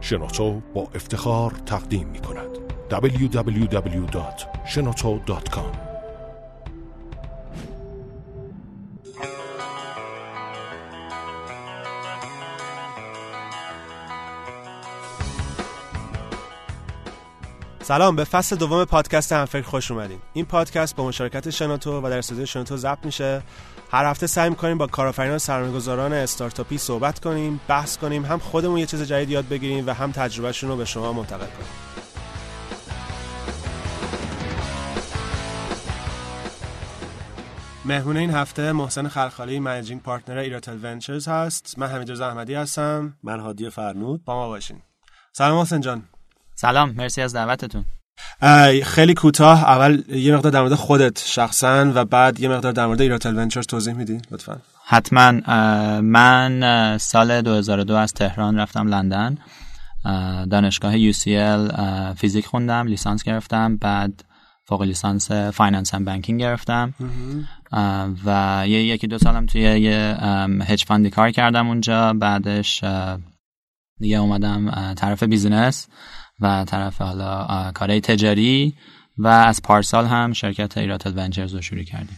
شنوتو با افتخار تقدیم می کند. www.shenoto.com سلام به فصل دوم پادکست همفکر خوش اومدین. این پادکست با مشارکت شنوتو و در استودیو شنوتو ضبط میشه. هر هفته سعی می‌کنیم با کارآفرینان و سرمایه‌گذاران استارتاپی صحبت کنیم بحث کنیم هم خودمون یه چیز جدید یاد بگیریم و هم تجربهشون رو به شما منتقل کنیم. مهمون این هفته محسن خلخالی managing partner Iratel Ventures هست. من حمید احمدی هستم. من هادی فرنود. با ما باشین. سلام محسن جان. سلام مرسی از دعوتتون. خیلی کوتاه. اول یه مقدار در مورد خودت شخصا و بعد یه مقدار در مورد Iratel Ventures توضیح میدی لطفا. حتما. من سال 2002 از تهران رفتم لندن. دانشگاه UCL فیزیک خوندم لیسانس گرفتم بعد فوق لیسانس finance و banking گرفتم. و یه یکی دو سالم توی یه hedge fund ی کار کردم اونجا. بعدش دیگه اومدم طرف business و طرف حالا کارهای تجاری و از پارسال هم شرکت Iratel Ventures رو شروع کردیم.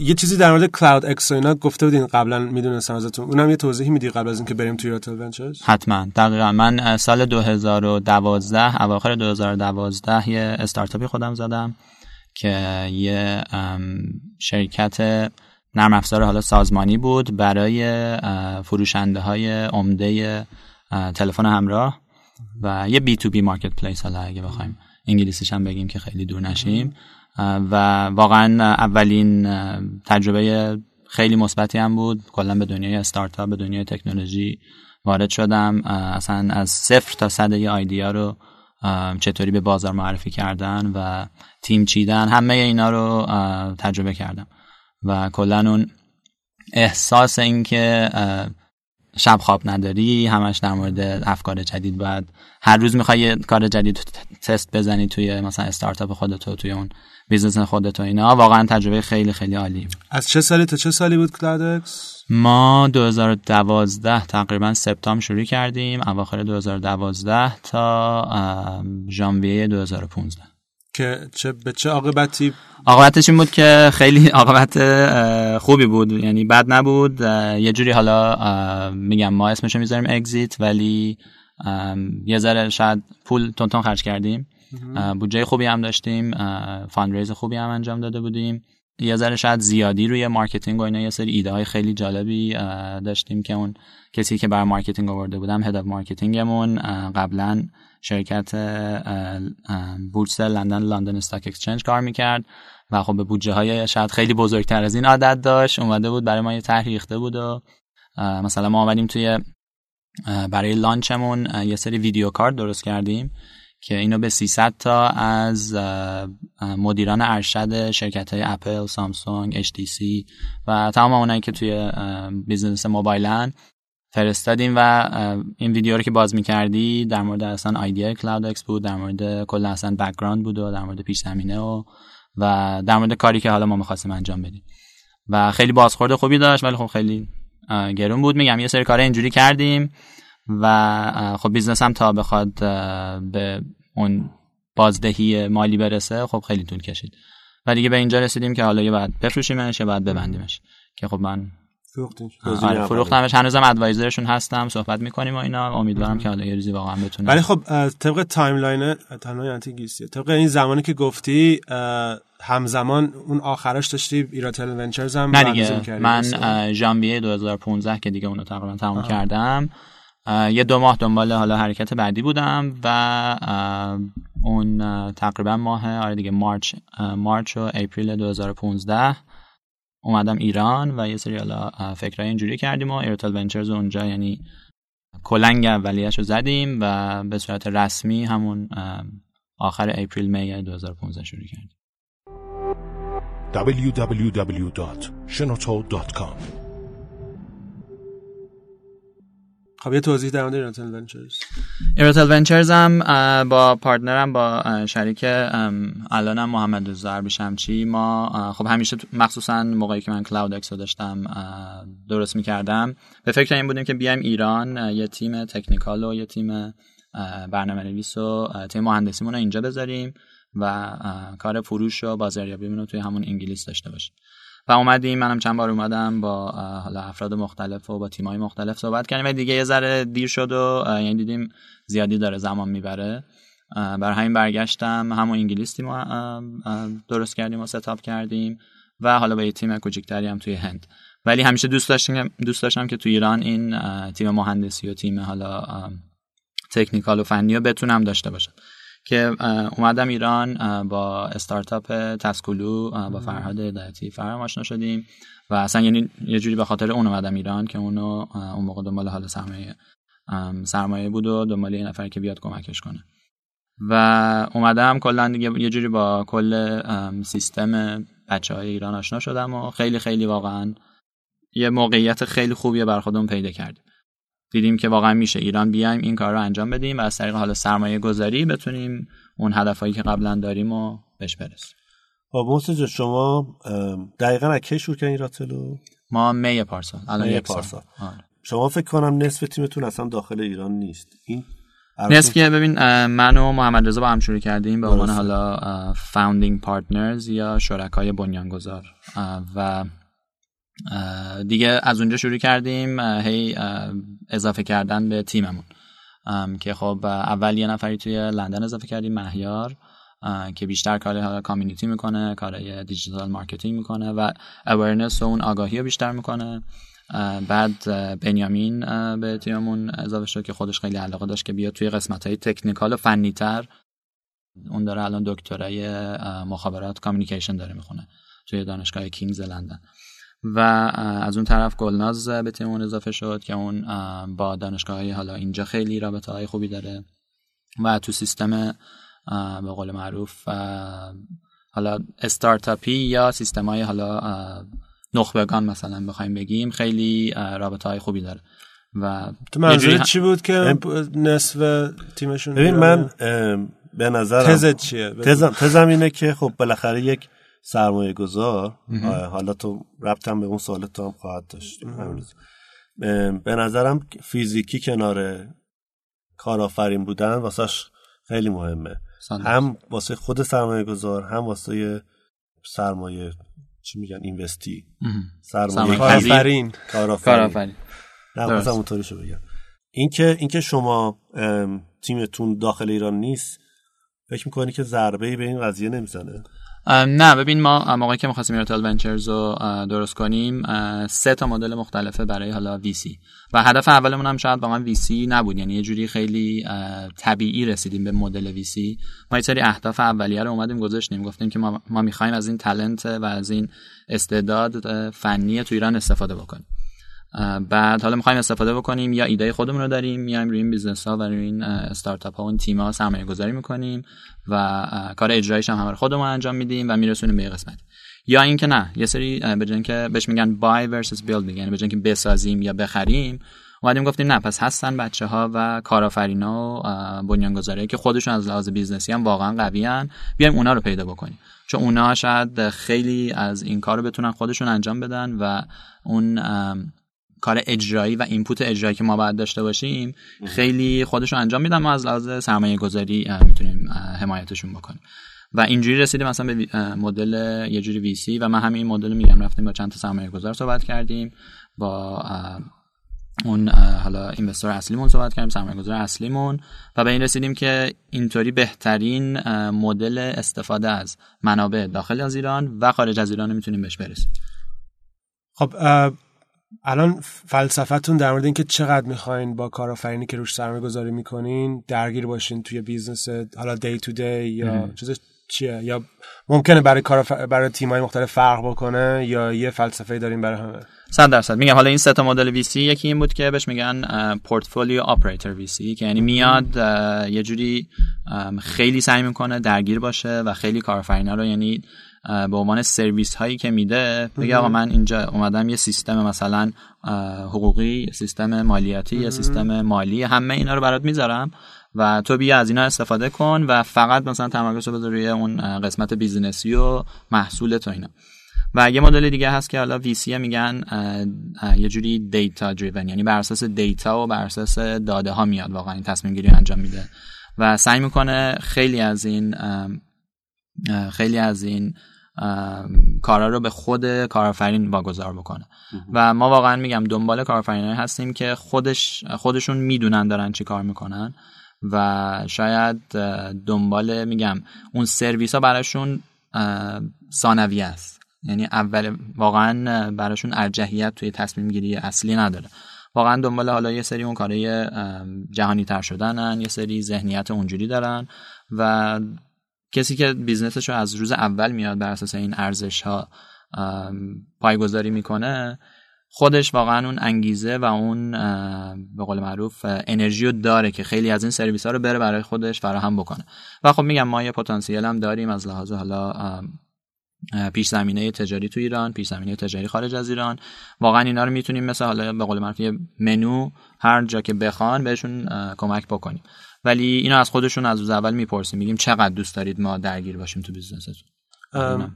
یه چیزی در مورد CloudX و اینا گفته بودین قبلا می‌دونستم ازتون. اونم یه توضیحی میدی قبل از اینکه بریم توی Iratel Ventures؟ حتما. دقیقا. من سال 2012 اواخر 2012 یه استارتاپی خودم زدم که یه شرکت نرم افزار حالا سازمانی بود برای فروشنده های عمده تلفن همراه. و یه بی تو بی مارکت پلیس حالا اگه بخوایم انگلیسیش هم بگیم که خیلی دور نشیم. و واقعا اولین تجربه خیلی مثبتی هم بود. کلا به دنیای استارتاپ به دنیای تکنولوژی وارد شدم. اصلا از صفر تا صد یه آیدیا رو چطوری به بازار معرفی کردن و تیم چیدن همه اینا رو تجربه کردم. و کلا اون احساس اینکه شب خواب نداری همش در مورد افکار جدید باید هر روز می‌خوای یه کار جدید تست بزنی توی مثلا استارتاپ خودت توی اون business خودت و اینا. واقعا تجربه خیلی خیلی عالی. بود از چه سالی تا چه سالی بود CloudX ما 2012 تقریبا سپتامبر شروع کردیم اواخر 2012 تا ژانویه 2015 که چه به چه عاقبتی عاقبتش این بود که خیلی عاقبت خوبی بود. یعنی بد نبود. یه جوری حالا میگم ما اسمشو می‌ذاریم exit ولی یه ذره شاید پول تونتون خرج کردیم. بودجه خوبی هم داشتیم. fundraise خوبی هم انجام داده بودیم. یه ذره شاید زیادی روی marketing و اینا یه سری ایده های خیلی جالبی داشتیم که اون کسی که بر marketing آورده بودم head marketing مون قبلا شرکت بورس لندن لندن استاک اکسچنج کار می‌کرد و خب به بودجه های شاید خیلی بزرگتر از این عادت داشت. اومده بود برای ما یه طرح ریخته بود و مثلا ما آمدیم توی برای لانچمون یه سری ویدیو کارت درست کردیم که اینو به 300 تا از مدیران ارشد شرکت های اپل، سامسونگ، HTC و تمام اونایی که توی business موبایلن فرستادیم و این ویدیو رو که باز می‌کردی در مورد اصلا ایده CloudX بود در مورد کل اصلا background بود و در مورد پیش زمینه و و در مورد کاری که حالا ما می‌خواستیم انجام بدیم. و خیلی بازخورد خوبی داشت ولی خب خیلی گرون بود. میگم یه سری کار اینجوری کردیم و خب business هم تا بخواد به اون بازدهی مالی برسه خب خیلی طول کشید. و دیگه به اینجا رسیدیم که حالا یه بعد بفروشیمش یا بعد ببندیمش. که خب من آره فروختمش. هنوزم advisor شون هستم. صحبت می‌کنیم و اینا. امیدوارم که حالا یه روزی واقعا بتونه ولی خب طبق timeline timeline انتی گیستی طبق این زمانی که گفتی همزمان اون آخرش داشتی Iratel Ventures هم نه دیگه. من ژانویه 2015 که دیگه اونو تقریبا تموم کردم. یه دو ماه دنبال حالا حرکت بعدی بودم و اون تقریبا ماه آره دیگه March March و April 2015 اومدم ایران و یه سری حالا فکرای اینجوری کردیم و Iratel Ventures اونجا یعنی کلنگ اولیه‌شو زدیم و به صورت رسمی همون آخر April May 2015 شروع کردیم. www.shenoto.com خب یه توضیح در مورد Iratel Ventures Iratel Ventures هم با partner م با شریک الانم محمد رضا شمچی ما خب همیشه مخصوصا موقعی که من CloudX و داشتم درست می‌کردم. به فکر این بودیم که بیایم ایران یه تیم technical و یه تیم برنامه نویس و تیم مهندسیمون رو اینجا بذاریم و کار فروش و بازاریابیمون رو توی همون انگلیس داشته باشیم. و اومدیم منم چند بار اومدم با حالا افراد مختلف و با تیمای مختلف صحبت کردیم و دیگه یه ذره دیر شد و یعنی دیدیم زیادی داره زمان می‌بره. بر همین برگشتم همون انگلیس تیم درست کردیم و ستاپ کردیم و حالا با یه تیم کوچیکتری هم توی هند. ولی همیشه دوست داشتم دوست داشتم که توی ایران این تیم مهندسی و تیم حالا تکنیکال و فنی رو بتونم داشته باشم. که اومدم ایران با استارتاپ تسکولو با فرهاد هدایتی فرام آشنا شدیم و اصلا یعنی یه جوری به خاطر اون اومدم ایران که اونو اون موقع دنبال حال سرمایه سرمایه بود و دنبال یه نفر که بیاد کمکش کنه. و اومدم کلا دیگه یه جوری با کل سیستم بچه های ایران آشنا شدم و خیلی خیلی واقعا یه موقعیت خیلی خوبیه بر خودمون پیدا کردیم. دیدیم که واقعا میشه. ایران بیایم این کار رو انجام بدیم و از طریق حالا سرمایه گذاری بتونیم اون هدفهایی که قبلا داریم و بهش برسیم. با خب، محسن شما دقیقا از کی شروع کردین Iratel و ما May پارسال. الان یک پارسال. آره. شما فکر کنم نصف تیمتون اصلا داخل ایران نیست. این نصف که ببین من و محمد رضا با هم شروع کردیم به عنوان حالا founding partners یا شرکای بنیانگذار. و دیگه از اونجا شروع کردیم هی اضافه کردن به تیممون. که خب اول یه نفری توی لندن اضافه کردیم مهیار که بیشتر کار حالا community می‌کنه کار digital marketing می‌کنه و awareness و اون آگاهی رو بیشتر می‌کنه. بعد بنیامین به تیممون اضافه شد که خودش خیلی علاقه داشت که بیاد توی قسمت های technical و فنی تر اون داره الان دکترای مخابرات communication داره می‌خونه توی دانشگاه King's لندن و از اون طرف گلناز به تیمون اضافه شد که اون با دانشگاه حالا اینجا خیلی رابطه های خوبی داره و تو سیستم به قول معروف حالا استارتاپی یا سیستم های حالا نخبگان مثلا بخوایم بگیم خیلی رابطه های خوبی داره و تو منظورت چی بود که نصف تیمشون ببین من به نظر تزت چیه؟ تزم, تزم اینه که خب بالاخره یک سرمایه گذار حالا تو ربطم به اون سوال تو هم خواهد داشت. به نظرم فیزیکی کنار کارآفرین بودن واسهش خیلی مهمه. هم واسه خود سرمایه گذار هم واسه سرمایه چی میگن اینوستی. سرمایه کارآفرین. کارآفرین. نه اونطوری شو بگم. اینکه اینکه شما تیمتون داخل ایران نیست فکر می‌کنی که ضربه به این قضیه نمی‌زنه؟ نه ببین ما موقعی که می‌خواستیم ایرتل ونچرز رو درست کنیم سه تا مدل مختلفه برای حالا VC و هدف اولمون هم شاید واقعا VC نبود یعنی یه جوری خیلی طبیعی رسیدیم به مدل VC ما یه سری اهداف اولیه رو اومدیم گذاشتیم گفتیم که ما, ما می‌خوایم از این talent و از این استعداد فنی تو ایران استفاده بکنیم. بعد حالا می‌خوایم استفاده بکنیم یا ایده خودمون رو داریم میایم روی این business ها و روی این استارتاپ ها و این تیم ها سرمایه گذاری می‌کنیم و کار اجرایش هم همه خودمون انجام میدیم و میرسونیم به قسمت. یا اینکه نه یه سری به که بهش میگن buy versus build یعنی به که بسازیم یا بخریم اومدیم گفتیم نه پس هستن بچه ها و کارآفرینا و بنیانگذاری که خودشون از لحاظ بیزنسی هم واقعا قوی هن بیایم اونا رو پیدا بکنیم. چون اونا شاید خیلی از این کار بتونن خودشون انجام بدن و اون کار اجرایی و input اجرایی که ما باید داشته باشیم خیلی خودشو انجام میدن ما از لحاظ سرمایه گذاری می‌تونیم حمایتشون بکنیم. و اینجوری رسیدیم مثلا به مدل یه جوری ویسی و من همین مدل میگم. رفتیم با چند تا سرمایه گذار صحبت کردیم با اون حالا اینوستر اصلیمون صحبت کردیم سرمایه گذار اصلیمون و به این رسیدیم که اینطوری بهترین مدل استفاده از منابع داخل از ایران و خارج از ایران می‌تونیم بهش برسیم. خب الان فلسفتون در مورد اینکه چقدر می‌خواین با کارآفرینی که روش سرمایه گذاری می‌کنین درگیر باشین توی بیزنس حالا day to day یا چیز چیه؟ یا ممکنه برای کار برای تیمای مختلف فرق بکنه یا یه فلسفه داریم برای همه؟ صد درصد. میگم حالا این سه تا مدل VC یکی این بود که بهش میگن portfolio operator VC که یعنی میاد یه جوری خیلی سعی می‌کنه درگیر باشه و خیلی کارآفرینا رو یعنی به عنوان سرویس هایی که میده بگه آقا من اینجا اومدم یه سیستم مثلا حقوقی سیستم مالیاتی یا سیستم مالی همه اینا رو برات می‌ذارم و تو بیا از اینا استفاده کن و فقط مثلا تمرکز رو بذار روی اون قسمت بیزینسی و محصول تو اینا. و یه مدل دیگه هست که حالا VC میگن یه جوری data driven یعنی بر اساس دیتا و بر اساس داده ها میاد واقعا این تصمیم گیری انجام میده. و سعی می‌کنه خیلی از این خیلی از این کارا رو به خود کارآفرین واگذار بکنه. و ما واقعا میگم دنبال کارآفرینایی هستیم که خودش خودشون می‌دونن دارن چی کار می‌کنن و شاید دنبال میگم اون سرویس ها براشون ثانویه است. یعنی اول واقعا براشون ارجحیت توی تصمیم گیری اصلی نداره. واقعا دنبال حالا یه سری اون کارهای جهانی تر شدنن یه سری ذهنیت اونجوری دارن و کسی که business ش رو از روز اول میاد بر اساس این ارزش ها پایگذاری می‌کنه خودش واقعا اون انگیزه و اون به قول معروف انرژی رو داره که خیلی از این سرویس ها رو بره برای خودش فراهم بکنه. و خب میگم ما یه پتانسیل هم داریم از لحاظ حالا پیش زمینه تجاری تو ایران پیش زمینه تجاری خارج از ایران. واقعا اینا رو می‌تونیم مثل حالا به قول معروف یه منو هر جا که بخوان بهشون کمک بکنیم. ولی اینا از خودشون از روز اول می‌پرسیم. میگیم چقدر دوست دارید ما درگیر باشیم تو بیزنستون؟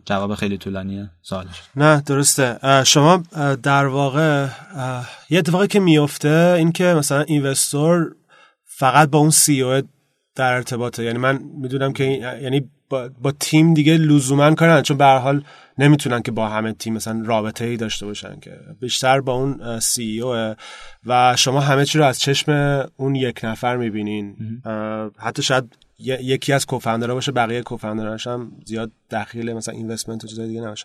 جواب خیلی طولانیه. سوالش. نه درسته. شما در واقع یه اتفاقی که میفته این که مثلا اینوستور فقط با اون سی او در ارتباطه. یعنی من می‌دونم که یعنی با, با تیم دیگه لزوما کار چون به حال نمی‌تونن که با همه تیم مثلا رابطه ای داشته باشن که. بیشتر با اون سی او و شما همه چی رو از چشم اون یک نفر می‌بینین. حتی شاید یکی از کوفاندرها باشه بقیه کوفاندرهاش هم زیاد دخیل مثلا اینوستمنت و چیزای دیگه نباشه.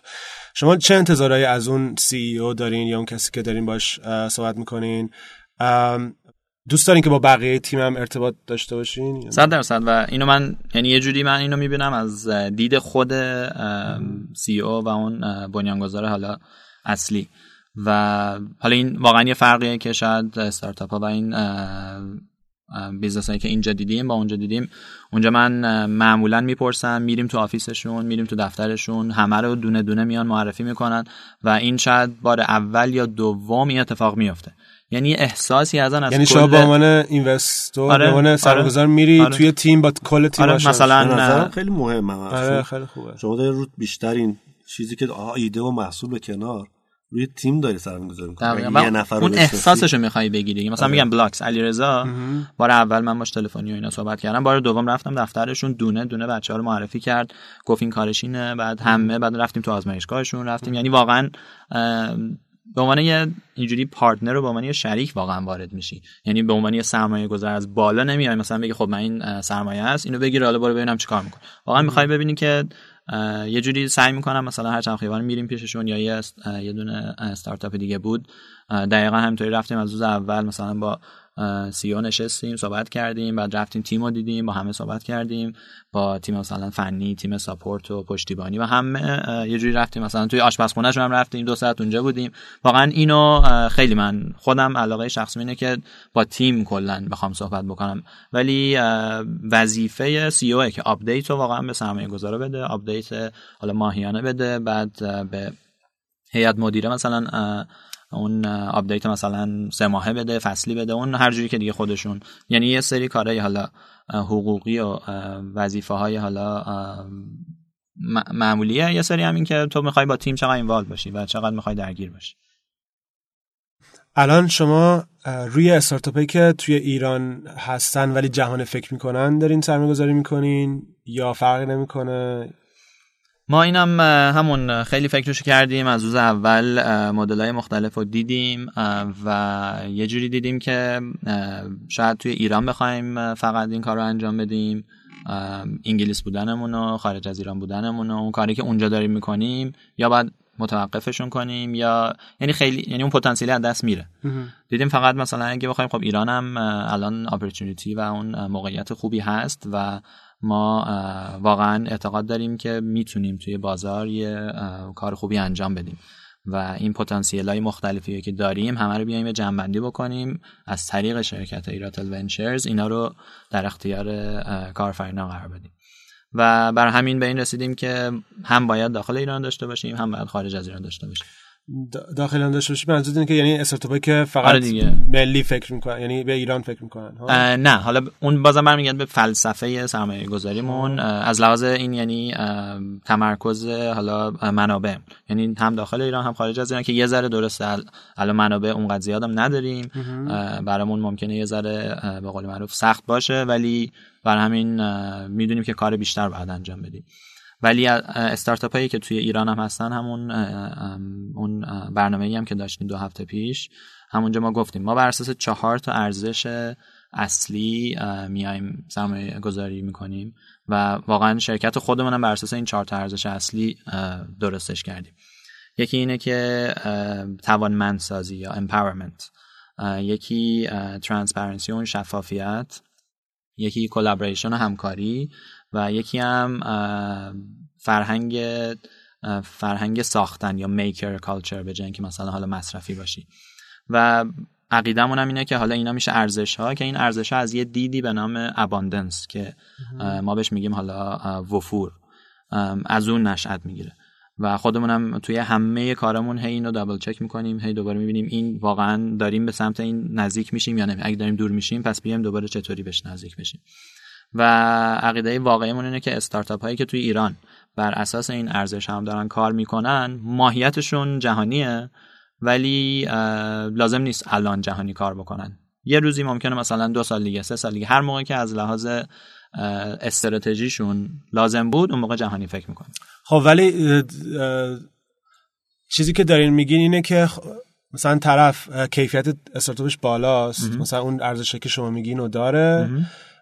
شما چه انتظارهایی از اون سی او دارین یا اون کسی که دارین باش صحبت می‌کنین؟ دوست دارین که با بقیه تیم هم ارتباط داشته باشین؟ صد درصد. و اینو من یعنی یه جوری من اینو می‌بینم از دید خود CEO و اون بنیانگذار حالا اصلی. و حالا این واقعا یه فرقیه که شاید استارتاپ ها و این business هایی که اینجا دیدیم با اونجا دیدیم. اونجا من معمولا می‌پرسم میریم تو آفیسشون میریم تو دفترشون همه رو دونه دونه میان معرفی می‌کنن و این شاید بار اول یا دوم این اتفاق میفته یعنی احساسی از یعنی شما به عنوان investor آره، به عنوان سرمایه‌گذار آره، میری آره. توی تیم با کل تیم آره، مثلا خیلی مهمه. آره خیلی خوبه. شما دارید رو بیشتر این چیزی که ایده و محصول به کنار. روی تیم داری سرمایه‌گذاری می‌کنی؟ یه نفر اون احساسشو می‌خوای بگیری. مثلا میگم بلاکس. علیرضا بار اول من باش تلفنی و اینا صحبت کردم. بار دوم رفتم دفترشون. دونه دونه بچه‌ها رو معرفی کرد. گفت این کارشینه بعد همه بعد رفتیم تو آزمایشگاهشون. رفتیم. یعنی واقعا به عنوان یه اینجوری partner رو به عنوان یه شریک واقعا وارد میشی. یعنی به عنوان یه سرمایه گذار از بالا نمیای. مثلا بگی خب من این سرمایه هست اینو بگیر حالا برو ببینم چیکار می‌کنه واقعا می‌خوای ببینی که یه جوری سعی می‌کنم مثلا هر چند خیابان میریم پیششون یا یه یه دونه استارتاپ دیگه بود. دقیقا همینطوری رفتیم از روز اول مثلا با سی او نشستیم صحبت کردیم بعد رفتیم تیم رو دیدیم با همه صحبت کردیم با تیم مثلا فنی تیم ساپورت و پشتیبانی و همه یه جوری رفتیم. مثلا توی آشپزخونه هم رفتیم دو ساعت اونجا بودیم. واقعا اینو خیلی من خودم علاقه شخصی اینه که با تیم کلا بخوام صحبت بکنم. ولی وظیفه CEO که update رو واقعا به سرمایه گذاره بده update حالا ماهیانه بده بعد به هیئت مدیره مثلا اون update مثلا سه ماهه بده فصلی بده اون هر جوری که دیگه خودشون. یعنی یه سری کارهای حالا حقوقی و وظیفه های حالا معمولیه. یه سری همین که تو می‌خوای با تیم چقدر involve باشی و چقدر می‌خوای درگیر باشی. الان شما روی استارتاپی که توی ایران هستن ولی جهان فکر می‌کنن دارین سرمایه گذاری می‌کنین یا فرقی نمی‌کنه؟ ما اینم همون خیلی فکرش کردیم. از روز اول مدل های مختلف رو دیدیم و یه جوری دیدیم که شاید توی ایران بخوایم فقط این کار رو انجام بدیم. انگلیس بودنمون و خارج از ایران بودنمون و اون کاری که اونجا داریم می‌کنیم یا باید متوقفشون کنیم یا یعنی خیلی یعنی اون پتانسیلی از دست میره. دیدیم فقط مثلا اگه بخوایم خب ایران هم الان اپورتونیتی و اون موقعیت خوبی هست و ما واقعا اعتقاد داریم که می‌تونیم توی بازار یه کار خوبی انجام بدیم. و این پتانسیل های مختلفی که داریم همه رو بیایم یه جنبندی بکنیم از طریق شرکت ایراتل ونچرز. اینا رو در اختیار کارفرنا قرار بدیم. و بر همین به این رسیدیم که هم باید داخل ایران داشته باشیم هم باید خارج از ایران داشته باشیم. داخل ایران داشته باشیم منظور که یعنی استارتاپی که فقط آره دیگه. ملی فکر می‌کنن یعنی به ایران فکر می‌کنن اه، نه حالا اون بازم برمیگرد به فلسفه سرمایه گذاریمون از لحاظ این یعنی تمرکز حالا منابع. یعنی هم داخل ایران هم خارج از ایران که یه ذره درسته ال- الان منابع اونقدر زیادم نداریم. برامون ممکنه یه ذره به قول معروف سخت باشه ولی بر همین می‌دونیم که کار بیشتر باید انجام بدیم. ولی استارتاپ هایی که توی ایران هم هستن همون اون برنامه هم که داشتیم دو هفته پیش همونجا ما گفتیم ما بر اساس چهار تا ارزش اصلی میایم سرمایه گذاری می‌کنیم و واقعا شرکت خودمون هم بر اساس این چهار تا ارزش اصلی درستش کردیم. یکی اینه که توانمندسازی یا empowerment یکی transparency اون شفافیت یکی collaboration و همکاری و یکی هم فرهنگ فرهنگ ساختن یا maker culture به جای اینکه مثلا حالا مصرفی باشی. و عقیدمون هم اینه که حالا اینا میشه ارزش ها که این ارزش ها از یه دیدی به نام abundance که ما بهش میگیم حالا وفور. از اون نشأت می‌گیره. و خودمون هم توی همه کارمون هی اینو double check می‌کنیم هی دوباره می‌بینیم این واقعا داریم به سمت این نزدیک میشیم یا نه. اگه داریم دور میشیم پس بیایم دوباره چطوری بهش نزدیک بشیم. و عقیده واقعیمون اینه که استارتاپ هایی که توی ایران بر اساس این ارزش هم دارن کار می‌کنن ماهیتشون جهانیه ولی لازم نیست الان جهانی کار بکنن. یه روزی ممکنه مثلا دو سال دیگه سه سال دیگه هر موقع که از لحاظ استراتژیشون لازم بود اون موقع جهانی فکر می‌کنن. خب ولی چیزی که دارین میگین اینه که مثلا طرف کیفیت استارتاپش بالاست. مثلا اون ارزشی که شما میگین رو داره.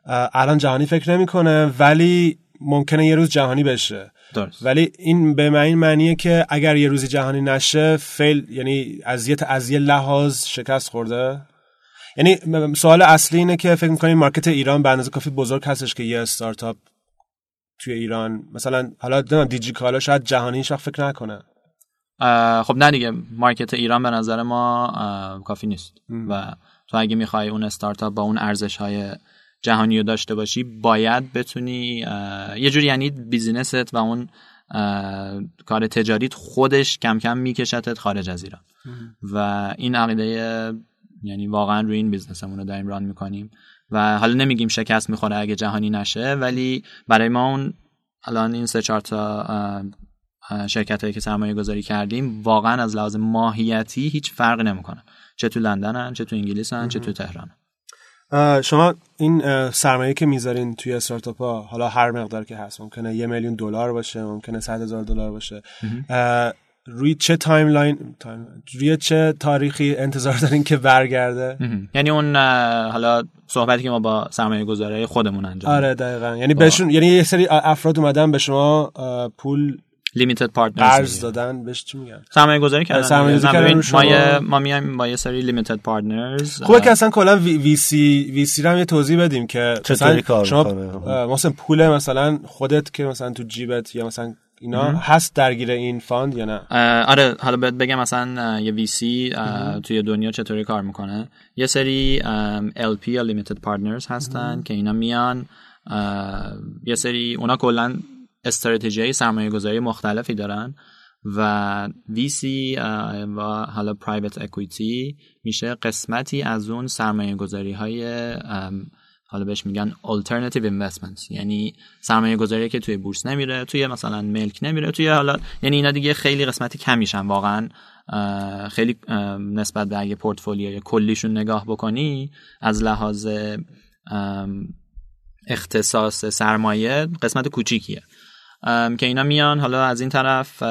الان جهانی فکر نمی‌کنه ولی ممکنه یه روز جهانی بشه. درست. ولی این به معنی معنیه که اگر یه روزی جهانی نشه فیل یعنی از یه از یه لحاظ شکست خورده. یعنی سوال اصلی اینه که فکر می‌کنین مارکت ایران به اندازه کافی بزرگ هستش که یه استارتاپ توی ایران؟ مثلا حالا دیجی کالا شاید جهانی وقت فکر نکنه. خب نه دیگه market ایران به نظر ما کافی نیست. و تو اگه می‌خوای اون استارتاپ با اون ارزش های جهانی رو داشته باشی باید بتونی یه جوری یعنی business ت و اون کار تجاریت خودش کم کم میکشتت خارج از ایران. و این عقیده یعنی واقعا روی این business مون رو داریم run می‌کنیم. و حالا نمیگیم شکست می‌خوره اگه جهانی نشه ولی برای ما اون الان این سه چهار تا شرکت هایی که سرمایه گذاری کردیم واقعا از لحاظ ماهیتی هیچ فرقی نمی‌کنن چه تو لندنن چه تو انگلیسن چه تو تهران اه، شما این سرمایه که می‌ذارین توی استارتاپ ها حالا هر مقدار که هست ممکنه یه میلیون دلار باشه ممکنه صد هزار دلار باشه. روی چه timeline time- روی چه تاریخی انتظار دارین که برگرده؟ یعنی اون حالا صحبتی که ما با سرمایه گذاری خودمون انجام آره دقیقا. یعنی بهشون یعنی یه سری افراد اومدن به شما پول limited partners قرض دادن بهش چی میگن؟ سرمایه گذاری کردن. نه، کردن رو شما- ما یه- ما میایم با یه سری limited partners خوبه که اصلا کلا وی, وی سی وی سی رو هم یه توضیح بدیم که چطوری مثلا کار شما مثلا پول مثلا خودت که مثلا تو جیبت یا مثلا اینا هست درگیر این fund یا نه؟ آره حالا بهت بگم مثلا یه VC توی دنیا چطوری کار می‌کنه. یه سری LP یا Limited Partners هستن که اینا میان یه سری اونا کلا استراتژی سرمایه گذاری مختلفی دارن و VC و حالا Private Equity میشه قسمتی از اون سرمایه گذاری های حالا بهش میگن alternative investments. یعنی سرمایه گذاری که توی بورس نمیره توی مثلا ملک نمیره توی حالا یعنی اینا دیگه خیلی قسمتی کمیشن واقعا. اه، خیلی نسبت به اگه پورتفولیوی کلیشون نگاه بکنی از لحاظ اختصاص سرمایه قسمت کوچیکیه. که اینا میان. حالا از این طرف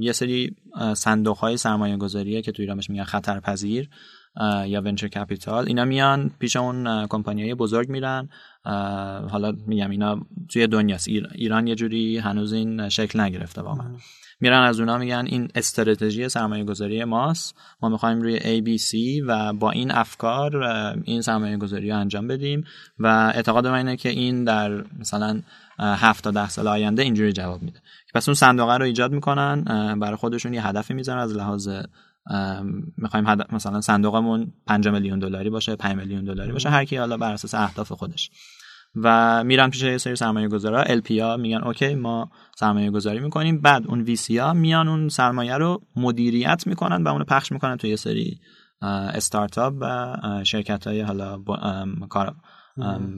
یه سری صندوق های سرمایه گذاریه که تو ایران بهش میگن خطرپذیر یا venture capital. اینا میان پیش اون کمپانی های بزرگ میرن. حالا میگم اینا توی دنیاست. ایر- ایران یه جوری هنوز این شکل نگرفته واقعا. میرن از اونا میگن این استراتژی سرمایه گذاری ماست. ما می‌خوایم روی ABC و با این افکار این سرمایه گذاری رو انجام بدیم. و اعتقاد من اینه که این در مثلا هفت تا ده سال آینده اینجوری جواب میده. پس اون صندوقه رو ایجاد می‌کنن برای خودشون یه هدفی می‌ذارن از لحاظ می‌خوایم هدف مثلا صندوقمون 5 میلیون دلاری باشه 5 میلیون دلاری باشه هر کی حالا بر اساس اهداف خودش. و میرن پیش یه سری سرمایه گذارا ال میگن okay ما سرمایه گذاری می‌کنیم. بعد اون VC ها میان اون سرمایه رو مدیریت می‌کنن و اونو پخش می‌کنن تو یه سری استارتاپ و شرکت های حالا کار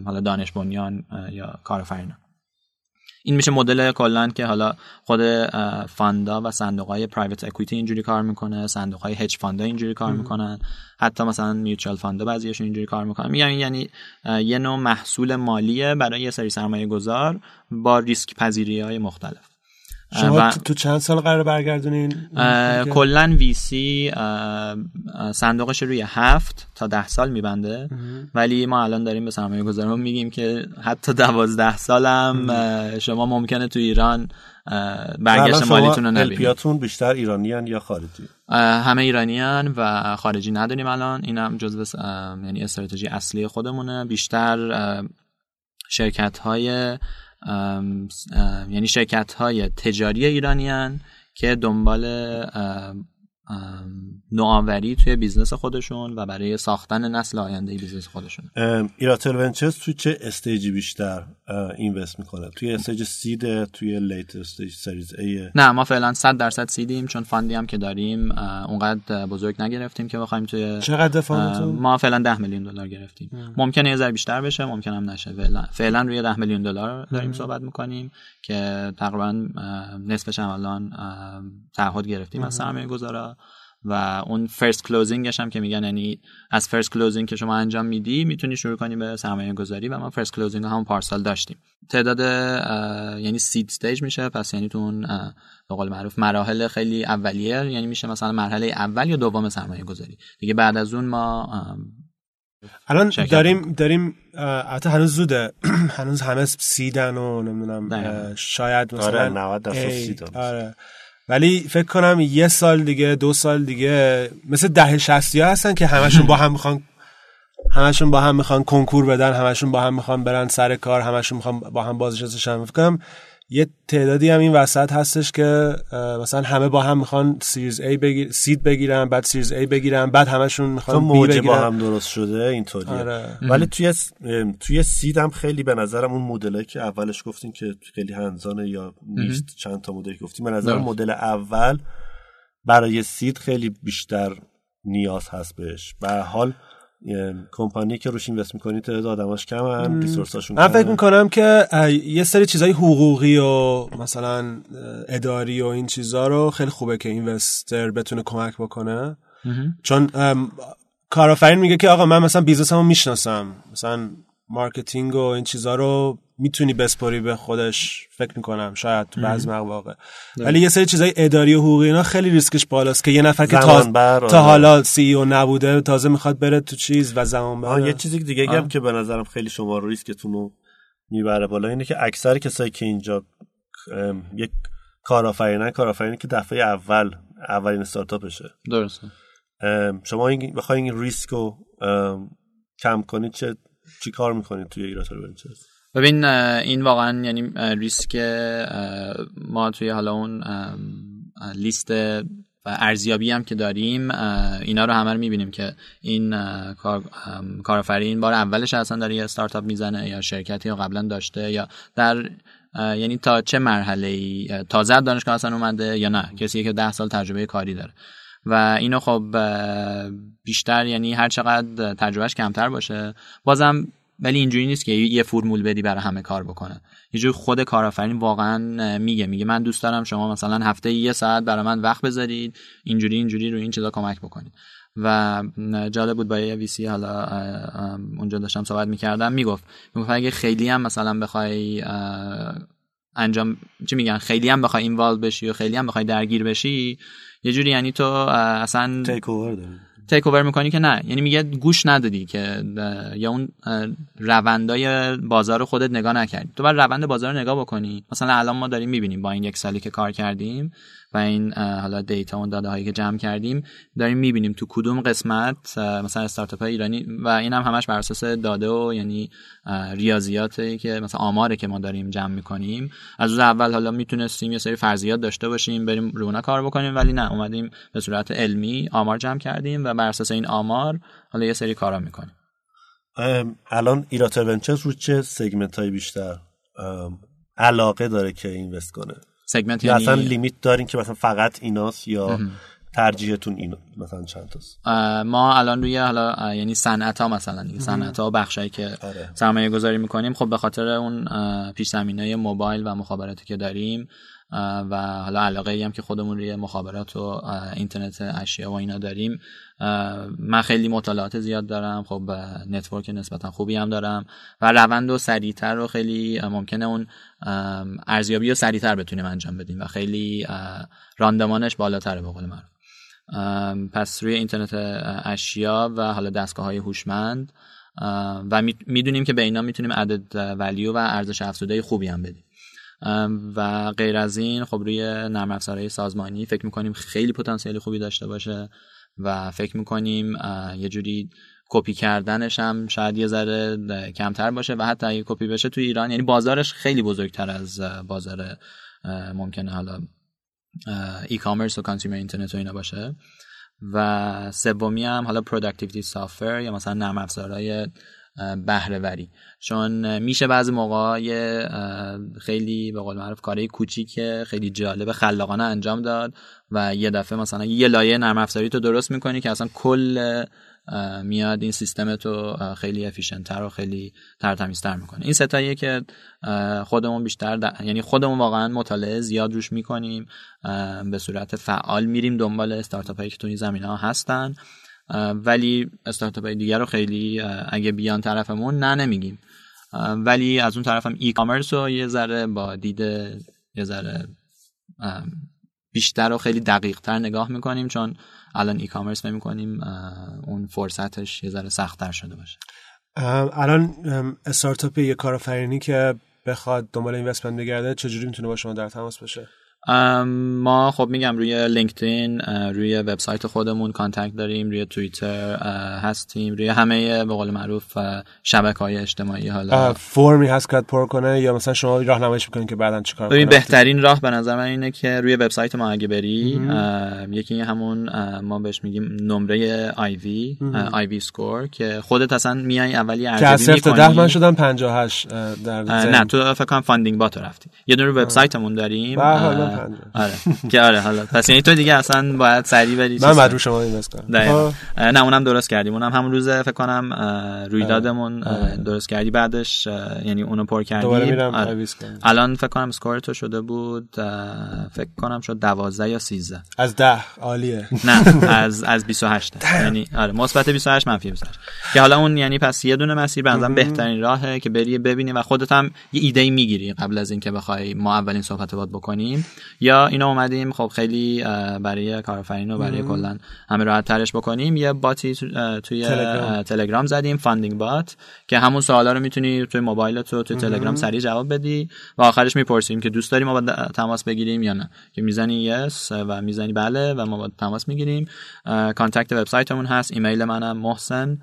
حالا دانش بنیان یا کارآفرینان این میشه مدل کلا که حالا خود fund ا و صندوق های private equity اینجوری کار می‌کنه صندوق های hedge fund ا اینجوری کار می‌کنن. حتی مثلا mutual fund ا بعضیشون اینجوری کار می‌کنن. میگم یعنی یه نوع محصول مالیه برای یه سری سرمایه گذار با ریسک پذیری های مختلف. شما تو چند سال قرار برگردونین؟ کلا وی سی صندوقش روی هفت تا ده سال میبنده. ولی ما الان داریم به سرمایه گذارمون میگیم که حتی دوازده سالم شما ممکنه تو ایران برگشت مالیتون رو نبینید. بیشتر ایرانیان یا خارجی؟ همه ایرانیان و خارجی نداریم الان. اینم جزو یعنی استراتژی اصلی خودمونه. بیشتر شرکت های یعنی شرکت های تجاری ایرانیان که دنبال نوآوری توی business خودشون و برای ساختن نسل آینده business خودشون. Iratel Ventures توی چه stage ی بیشتر invest می‌کنه؟ توی stage seed توی late stage Series A نه ما فعلا 100 درصد seed یم چون fund ی هم که داریم اونقدر بزرگ نگرفتیم که بخوایم توی چقدر ما فعلا 10 میلیون دلار گرفتیم. ممکنه یه ذره بیشتر بشه ممکن هم نشه. فعلا فعلا روی 10 میلیون دلار داریم صحبت می‌کنیم که تقریبا نصفش هم الان تعهد گرفتیم از سرمایه گذارا. و اون first closing ش هم که میگن یعنی از first closing که شما انجام میدی می‌تونی شروع کنی به سرمایه گذاری و ما first closing هم پارسال داشتیم. تعداد یعنی seed stage میشه پس یعنی تو اون به قول معروف مراحل خیلی اولیه یعنی میشه مثلا مرحله اول یا دوم سرمایه گذاری دیگه بعد از اون ما الان داریم داریم البته هنوز زوده. هنوز همه سیدن و نمی‌دونم شاید مثلا آره 90 درصد سیدن آره. ولی فکر کنم یه سال دیگه دو سال دیگه مثل ده شستی هستن که همشون با هم می‌خوان همشون با هم می‌خوان کنکور بدن همشون با هم می‌خوان برن سر کار همشون می‌خوان با هم بازنشستشن فکر کنم یه تعدادی هم این وسط هستش که مثلا همه با هم می‌خوان Series A بگیر seed بگیرن بعد Series A بگیرن بعد همشون می‌خوان موج بگیرن. با هم درست شده اینطوریه. آره. ولی توی توی seed هم خیلی به نظرم اون مدلی که اولش گفتیم که خیلی hands-on ه یا نیست چند تا مدل گفتیم به نظر مدل اول برای seed خیلی بیشتر نیاز هست بهش. به حال کمپانی که روش invest می‌کنی تعداد آدماش کمن resource اشون من فکر می‌کنم که یه سری چیزای حقوقی و مثلا اداری و این چیزا رو خیلی خوبه که investor بتونه کمک بکنه. چون کارآفرین میگه که آقا من مثلا business مو می‌شناسم. مثلا marketing و این چیزا رو می‌تونی بسپاری به خودش فکر می‌کنم شاید تو بعضی مواقع. ولی یه سری چیزای اداری و حقوقی اینا خیلی ریسکش بالاست که یه نفر که تا, تا حالا CEO نبوده تازه می‌خواد بره تو چیز و زمان بر. یه چیزی دیگه هم که به نظرم خیلی شما رو ریسکتون رو می‌بره بالا اینه که اکثر کسایی که اینجا یک کارآفرینن کارآفرینی که دفعه اول اولین استارتاپشه. درسته. شما این بخواید این ریسک رو کم کنید چه چی کار می‌کنید توی ایراتور ونچرز ببین این واقعا یعنی ریسک ما توی حالا اون لیست و ارزیابی هم که داریم اینا رو همه رو می‌بینیم که این کارآفرین بار اولش اصلا داره یه استارتاپ می‌زنه یا شرکتی یا قبلا داشته یا در یعنی تا چه مرحله ای تازه دانشگاه اصلا اومده یا نه. کسی که ده سال تجربه کاری داره. و اینو خب بیشتر یعنی هر چقدر تجربهش کمتر باشه بازم ولی اینجوری نیست که یه فرمول بدی برای همه کار بکنه. یه جوری خود کارآفرین واقعا میگه میگه من دوست دارم شما مثلا هفته یه ساعت برای من وقت بذارید اینجوری اینجوری رو این چیزا کمک بکنید. و جالب بود با یه ویسی حالا اونجا داشتم صحبت می‌کردم می‌گفت می‌گفت اگه خیلی هم مثلا بخوای انجام چی میگن؟ خیلی هم بخوای اینوالو بشی و خیلی هم بخوای درگیر بشی یه جوری یعنی تو اصلا تیک اوور تیک اوور می‌کنی که نه. یعنی میگه گوش ندادی که یا اون روندای بازار خودت نگاه نکردی. تو باید روند بازار رو نگاه بکنی. مثلا الان ما داریم می‌بینیم با این یک سالی که کار کردیم. و این حالا دیتا و داده هایی که جمع کردیم داریم می‌بینیم تو کدوم قسمت مثلا استارتاپ های ایرانی و این هم همش بر اساس داده و یعنی ریاضیاتی که مثلا آماره که ما داریم جمع می‌کنیم. از روز اول حالا می‌تونستیم یه سری فرضیات داشته باشیم بریم رونا کار بکنیم ولی نه اومدیم به صورت علمی آمار جمع کردیم و بر اساس این آمار حالا یه سری کارا می‌کنیم. الان ایراتر رو چه سگمنت بیشتر علاقه داره که اینوست کنه؟ سگمنت یا یعنی اصلا لیمیت دارین که مثلا فقط ایناست یا ترجیحتون این مثلا چند تاست ما الان روی حالا یعنی صنعت ها مثلا صنعت ها و بخشایی که آره. سرمایه گذاری می‌کنیم خب به خاطر اون پیش زمینه موبایل و مخابراتی که داریم و حالا علاقه ای که خودمون روی مخابرات و اینترنت اشیا و اینا داریم. من خیلی مطالعات زیاد دارم. خب network نسبتا خوبی هم دارم. و روند و سریعتر و خیلی ممکنه اون ارزیابی رو سریعتر بتونیم انجام بدیم و خیلی راندمانش بالاتره به قول پس روی اینترنت اشیا و حالا دستگاه های هوشمند و می‌دونیم که به اینا می‌تونیم عدد value و ارزش افزوده خوبی هم بدیم. و غیر از این خب روی نرم افزارهای سازمانی فکر می‌کنیم خیلی پتانسیل خوبی داشته باشه و فکر می‌کنیم یه جوری کپی کردنش هم شاید یه ذره کمتر باشه و حتی اگه کپی بشه تو ایران یعنی بازارش خیلی بزرگتر از بازار ممکنه حالا e-commerce و consumer internet و اینا باشه. و سومی هم حالا productivity software یا مثلا نرم افزارهای بهره وری چون میشه بعضی موقع خیلی به قول معروف کارهای کوچیک خیلی جالب خلاقانه انجام داد و یه دفعه مثلا یه لایه نرم افزاری تو درست می‌کنی که اصلا کل میاد این سیستم تو خیلی افیشنتر و خیلی ترتمیزتر می‌کنه. این ستاییه که خودمون بیشتر یعنی خودمون واقعا مطالعه زیاد روش می‌کنیم به صورت فعال میریم دنبال استارتاپ هایی که تو این زمینه ها هستن. ولی استارتاپ دیگر رو خیلی اگه بیان طرفمون نه نمیگیم. ولی از اون طرف هم ای کامرس رو یه ذره با دید یه ذره بیشتر و خیلی دقیق تر نگاه می‌کنیم چون الان e-commerce فکر می‌کنیم اون فرصتش یه ذره سختتر شده باشه. الان استارتاپ یه کارآفرینی که بخواد دنبال investment بگرده چجوری می‌تونه با شما در تماس باشه؟ ما خب میگم روی لینکدین روی وبسایت خودمون contact داریم روی توییتر هستیم روی همه به قول معروف شبکه های اجتماعی حالا. فرمی هست که پر کنه یا مثلا شما راهنماییش می‌کنین که بعدا چیکار کنه بهترین راه به نظر من اینه که روی وبسایت ما اگه بری یکی همون ما بهش میگیم نمره آی وی آی وی سکور که خودت اصلا میای اولی ارزیابی می‌کنی که 10 من شدم 58 در نه تو فکر کنم فاندینگ بات رفتی. یه دونه وبسایتمون داریم. آره. که آره حالا. پس یعنی تو دیگه اصلا باید سریع بری من بعد رو شما اینوست کنم. نه اونم درست کردیم. اونم همون روز فکر کنم رویدادمون درست کردی. بعدش یعنی اونو پر کردیم. دوباره میرم آره. الان فکر کنم اسکور تو شده بود فکر کنم شد 12 یا 13 از 10 عالیه. نه از از 28 یعنی آره مثبت 28 منفی 28 که حالا اون یعنی پس یه دونه مسیر به بهترین راهه که بری ببینی و خودت هم یه ایده می‌گیری قبل از اینکه بخوای ما اولین صحبت باد بکنیم. یا اینا اومدیم خب خیلی برای کارآفرین و برای کلا همه راحت ترش بکنیم. یه باتی توی تلگرام, تلگرام زدیم Funding Bot که همون سوالا رو می‌تونی توی موبایل تو توی تلگرام سریع جواب بدی و آخرش می‌پرسیم که دوست داریم ما باهات تماس بگیریم یا نه. که می‌زنی yes و می‌زنی بله و ما باهات تماس می‌گیریم. contact وبسایتمون هست ایمیل منم محسن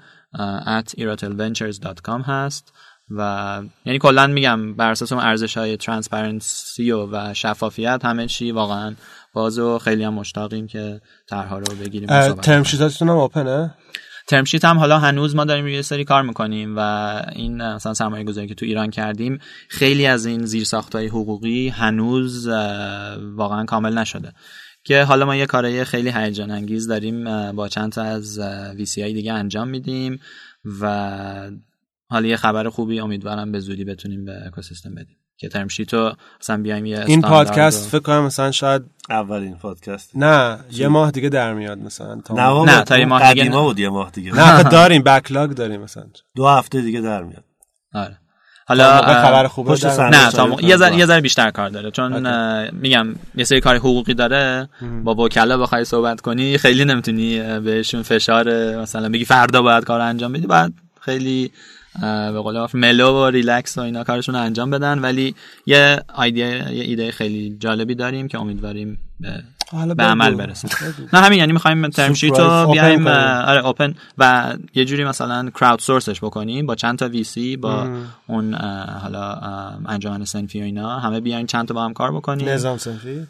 at iratelventures.com هست. و یعنی کلا میگم بر اساس اون ارزش های transparency و, و شفافیت همه چی واقعا بازه و خیلی هم مشتاقیم که طرحها رو بگیریم ترم شیتاتون هم اوپنه ترم شیت هم حالا هنوز ما داریم روی سری کار می‌کنیم و این مثلا سرمایه گذاری که تو ایران کردیم خیلی از این زیر های حقوقی هنوز واقعا کامل نشده. که حالا ما یه کارهای خیلی هیجان انگیز داریم با چند تا از ویسی های دیگه انجام میدیم و حالا یه خبر خوبی امیدوارم به زودی بتونیم به اکوسیستم بدیم. که ترم شیتو مثلا بیایم یه این پادکست فکر کنم مثلا شاید اولین پادکست. نه یه ماه دیگه در میاد مثلا. تا نه, نه تا یه ماه دیگه بود یه ماه دیگه. نه داریم بکلاگ داریم مثلا. دو هفته دیگه در میاد. آره. حالا خبر خوبه نه تا یه ذره یه ذره بیشتر کار داره. چون میگم یه سری کار حقوقی داره. با وکلا بخوای صحبت کنی خیلی نمی‌تونی بهشون فشار مثلا بگی فردا باید کار انجام بدی بعد خیلی به قول mellow و ریلکس و اینا کارشون رو انجام بدن. ولی یه ایده یه ایده خیلی جالبی داریم که امیدواریم به به عمل برسه. نه همین یعنی می‌خوایم term sheet رو بیایم آره open و یه جوری مثلا crowdsource ش بکنیم با چند تا VC با اون حالا انجمن صنفی و اینا همه بیاین چند تا با هم کار بکنیم. نظام صنفی؟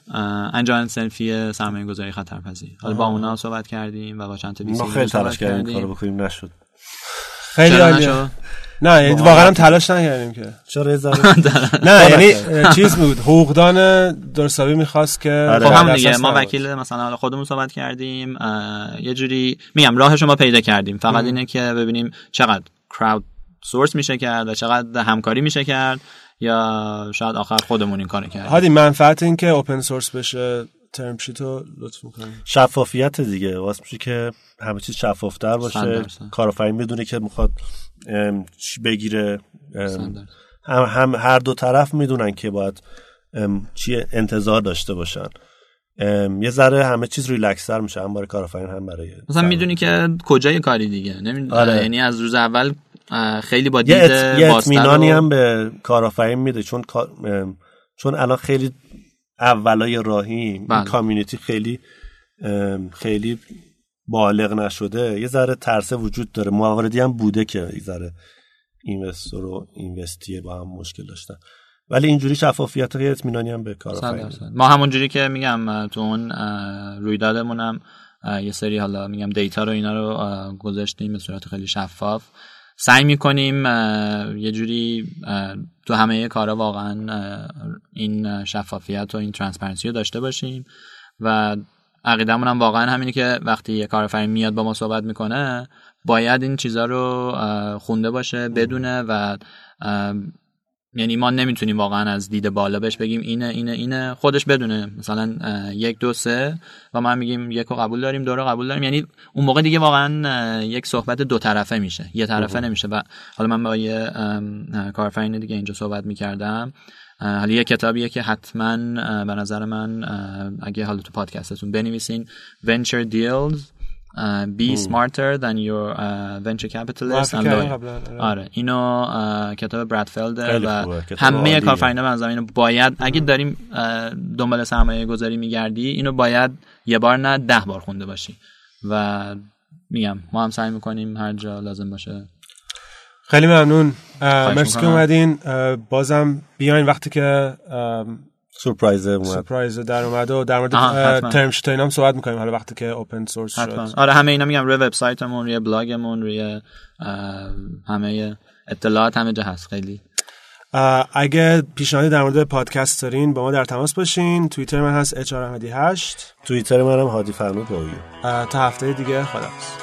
انجمن صنفی سرمایه گذاری خطرپذیر. حالا با اونا صحبت کردیم و با چند تا VC خیلی تلاش کردیم کارو بکنیم نشد. خیلی عالیه. نه یعنی واقعا. هم تلاش نکردیم که. چرا نه یعنی اه، چیز بود حقوقدان درستابی می‌خواست که آره. خب هم دیگه ما. وکیل مثلا حالا خودمون صحبت کردیم یه جوری میگم راهش رو ما پیدا کردیم. فقط اینه که ببینیم چقدر کراود سورس میشه کرد و چقدر همکاری میشه کرد یا شاید آخر خودمون این کارو کردیم. هادی منفعت این که اوپن سورس بشه ترم شیتو لطف می‌کنی؟ شفافیت دیگه. واسه میشه که همه چیز شفافتر باشه. کارآفرین بدونه که می‌خواد بگیره. هم, هم هر دو طرف می‌دونن که باید چی انتظار داشته باشن یه ذره همه چیز ریلکس‌تر میشه هم برای کارآفرین هم برای مثلا. می‌دونی که کجای کاری دیگه نمی... آره. یعنی از روز اول خیلی با یه, دید ات... یه اطمینانی و- هم به کارآفرین میده چون چون الان خیلی اولای راهی این بله. کامیونیتی خیلی خیلی بالغ نشده یه ذره ترسه وجود داره. مواردی هم بوده که یه ذره اینوستور و اینوستیه با هم مشکل داشتن. ولی اینجوری شفافیت و اطمینانی هم به درصد. ما همونجوری که میگم تو اون رویدادمون هم یه سری حالا میگم دیتا رو اینا رو گذاشتیم به صورت خیلی شفاف. سعی می‌کنیم یه جوری تو همه کارا واقعا این شفافیت و این transparency رو داشته باشیم و عقیدمون هم واقعا همینه که وقتی یه کارآفرین میاد با ما صحبت می‌کنه باید این چیزا رو خونده باشه بدونه و یعنی ما نمی‌تونیم واقعا از دید بالا بهش بگیم اینه اینه اینه. خودش بدونه. مثلا یک دو سه و ما میگیم یک رو قبول داریم دو رو قبول داریم. یعنی اون موقع دیگه واقعا یک صحبت دو طرفه میشه یه طرفه نمیشه. و حالا من با یه کارآفرین دیگه اینجا صحبت می‌کردم. حالا یه کتابیه که حتما به نظر من اگه حالا تو پادکستتون بنویسین. Venture Deals Be smarter than your venture capitalist and آره. آره. اینو کتاب برادفلد و همه به نظر اینو باید اگه داریم دنبال سرمایه گذاری میگردی اینو باید یه بار نه ده بار خونده باشی. و میگم ما هم سعی می‌کنیم هر جا لازم باشه. خیلی ممنون. مرسی که. اومدین. بازم بیاین وقتی که سورپرایز اومد. سورپرایز در اومده و در مورد. ترم شیت اینا هم صحبت می‌کنیم. حالا وقتی که اوپن سورس حتما. شد آره همه اینا میگم. روی وبسایتمون روی بلاگمون روی همه اطلاعات همه جا هست. خیلی. اگه پیشنهادی در مورد پادکست دارین با ما در تماس باشین. توییتر من هست اچ 8 توییتر منم هادی فرمود باویو تا هفته دیگه خداحافظ.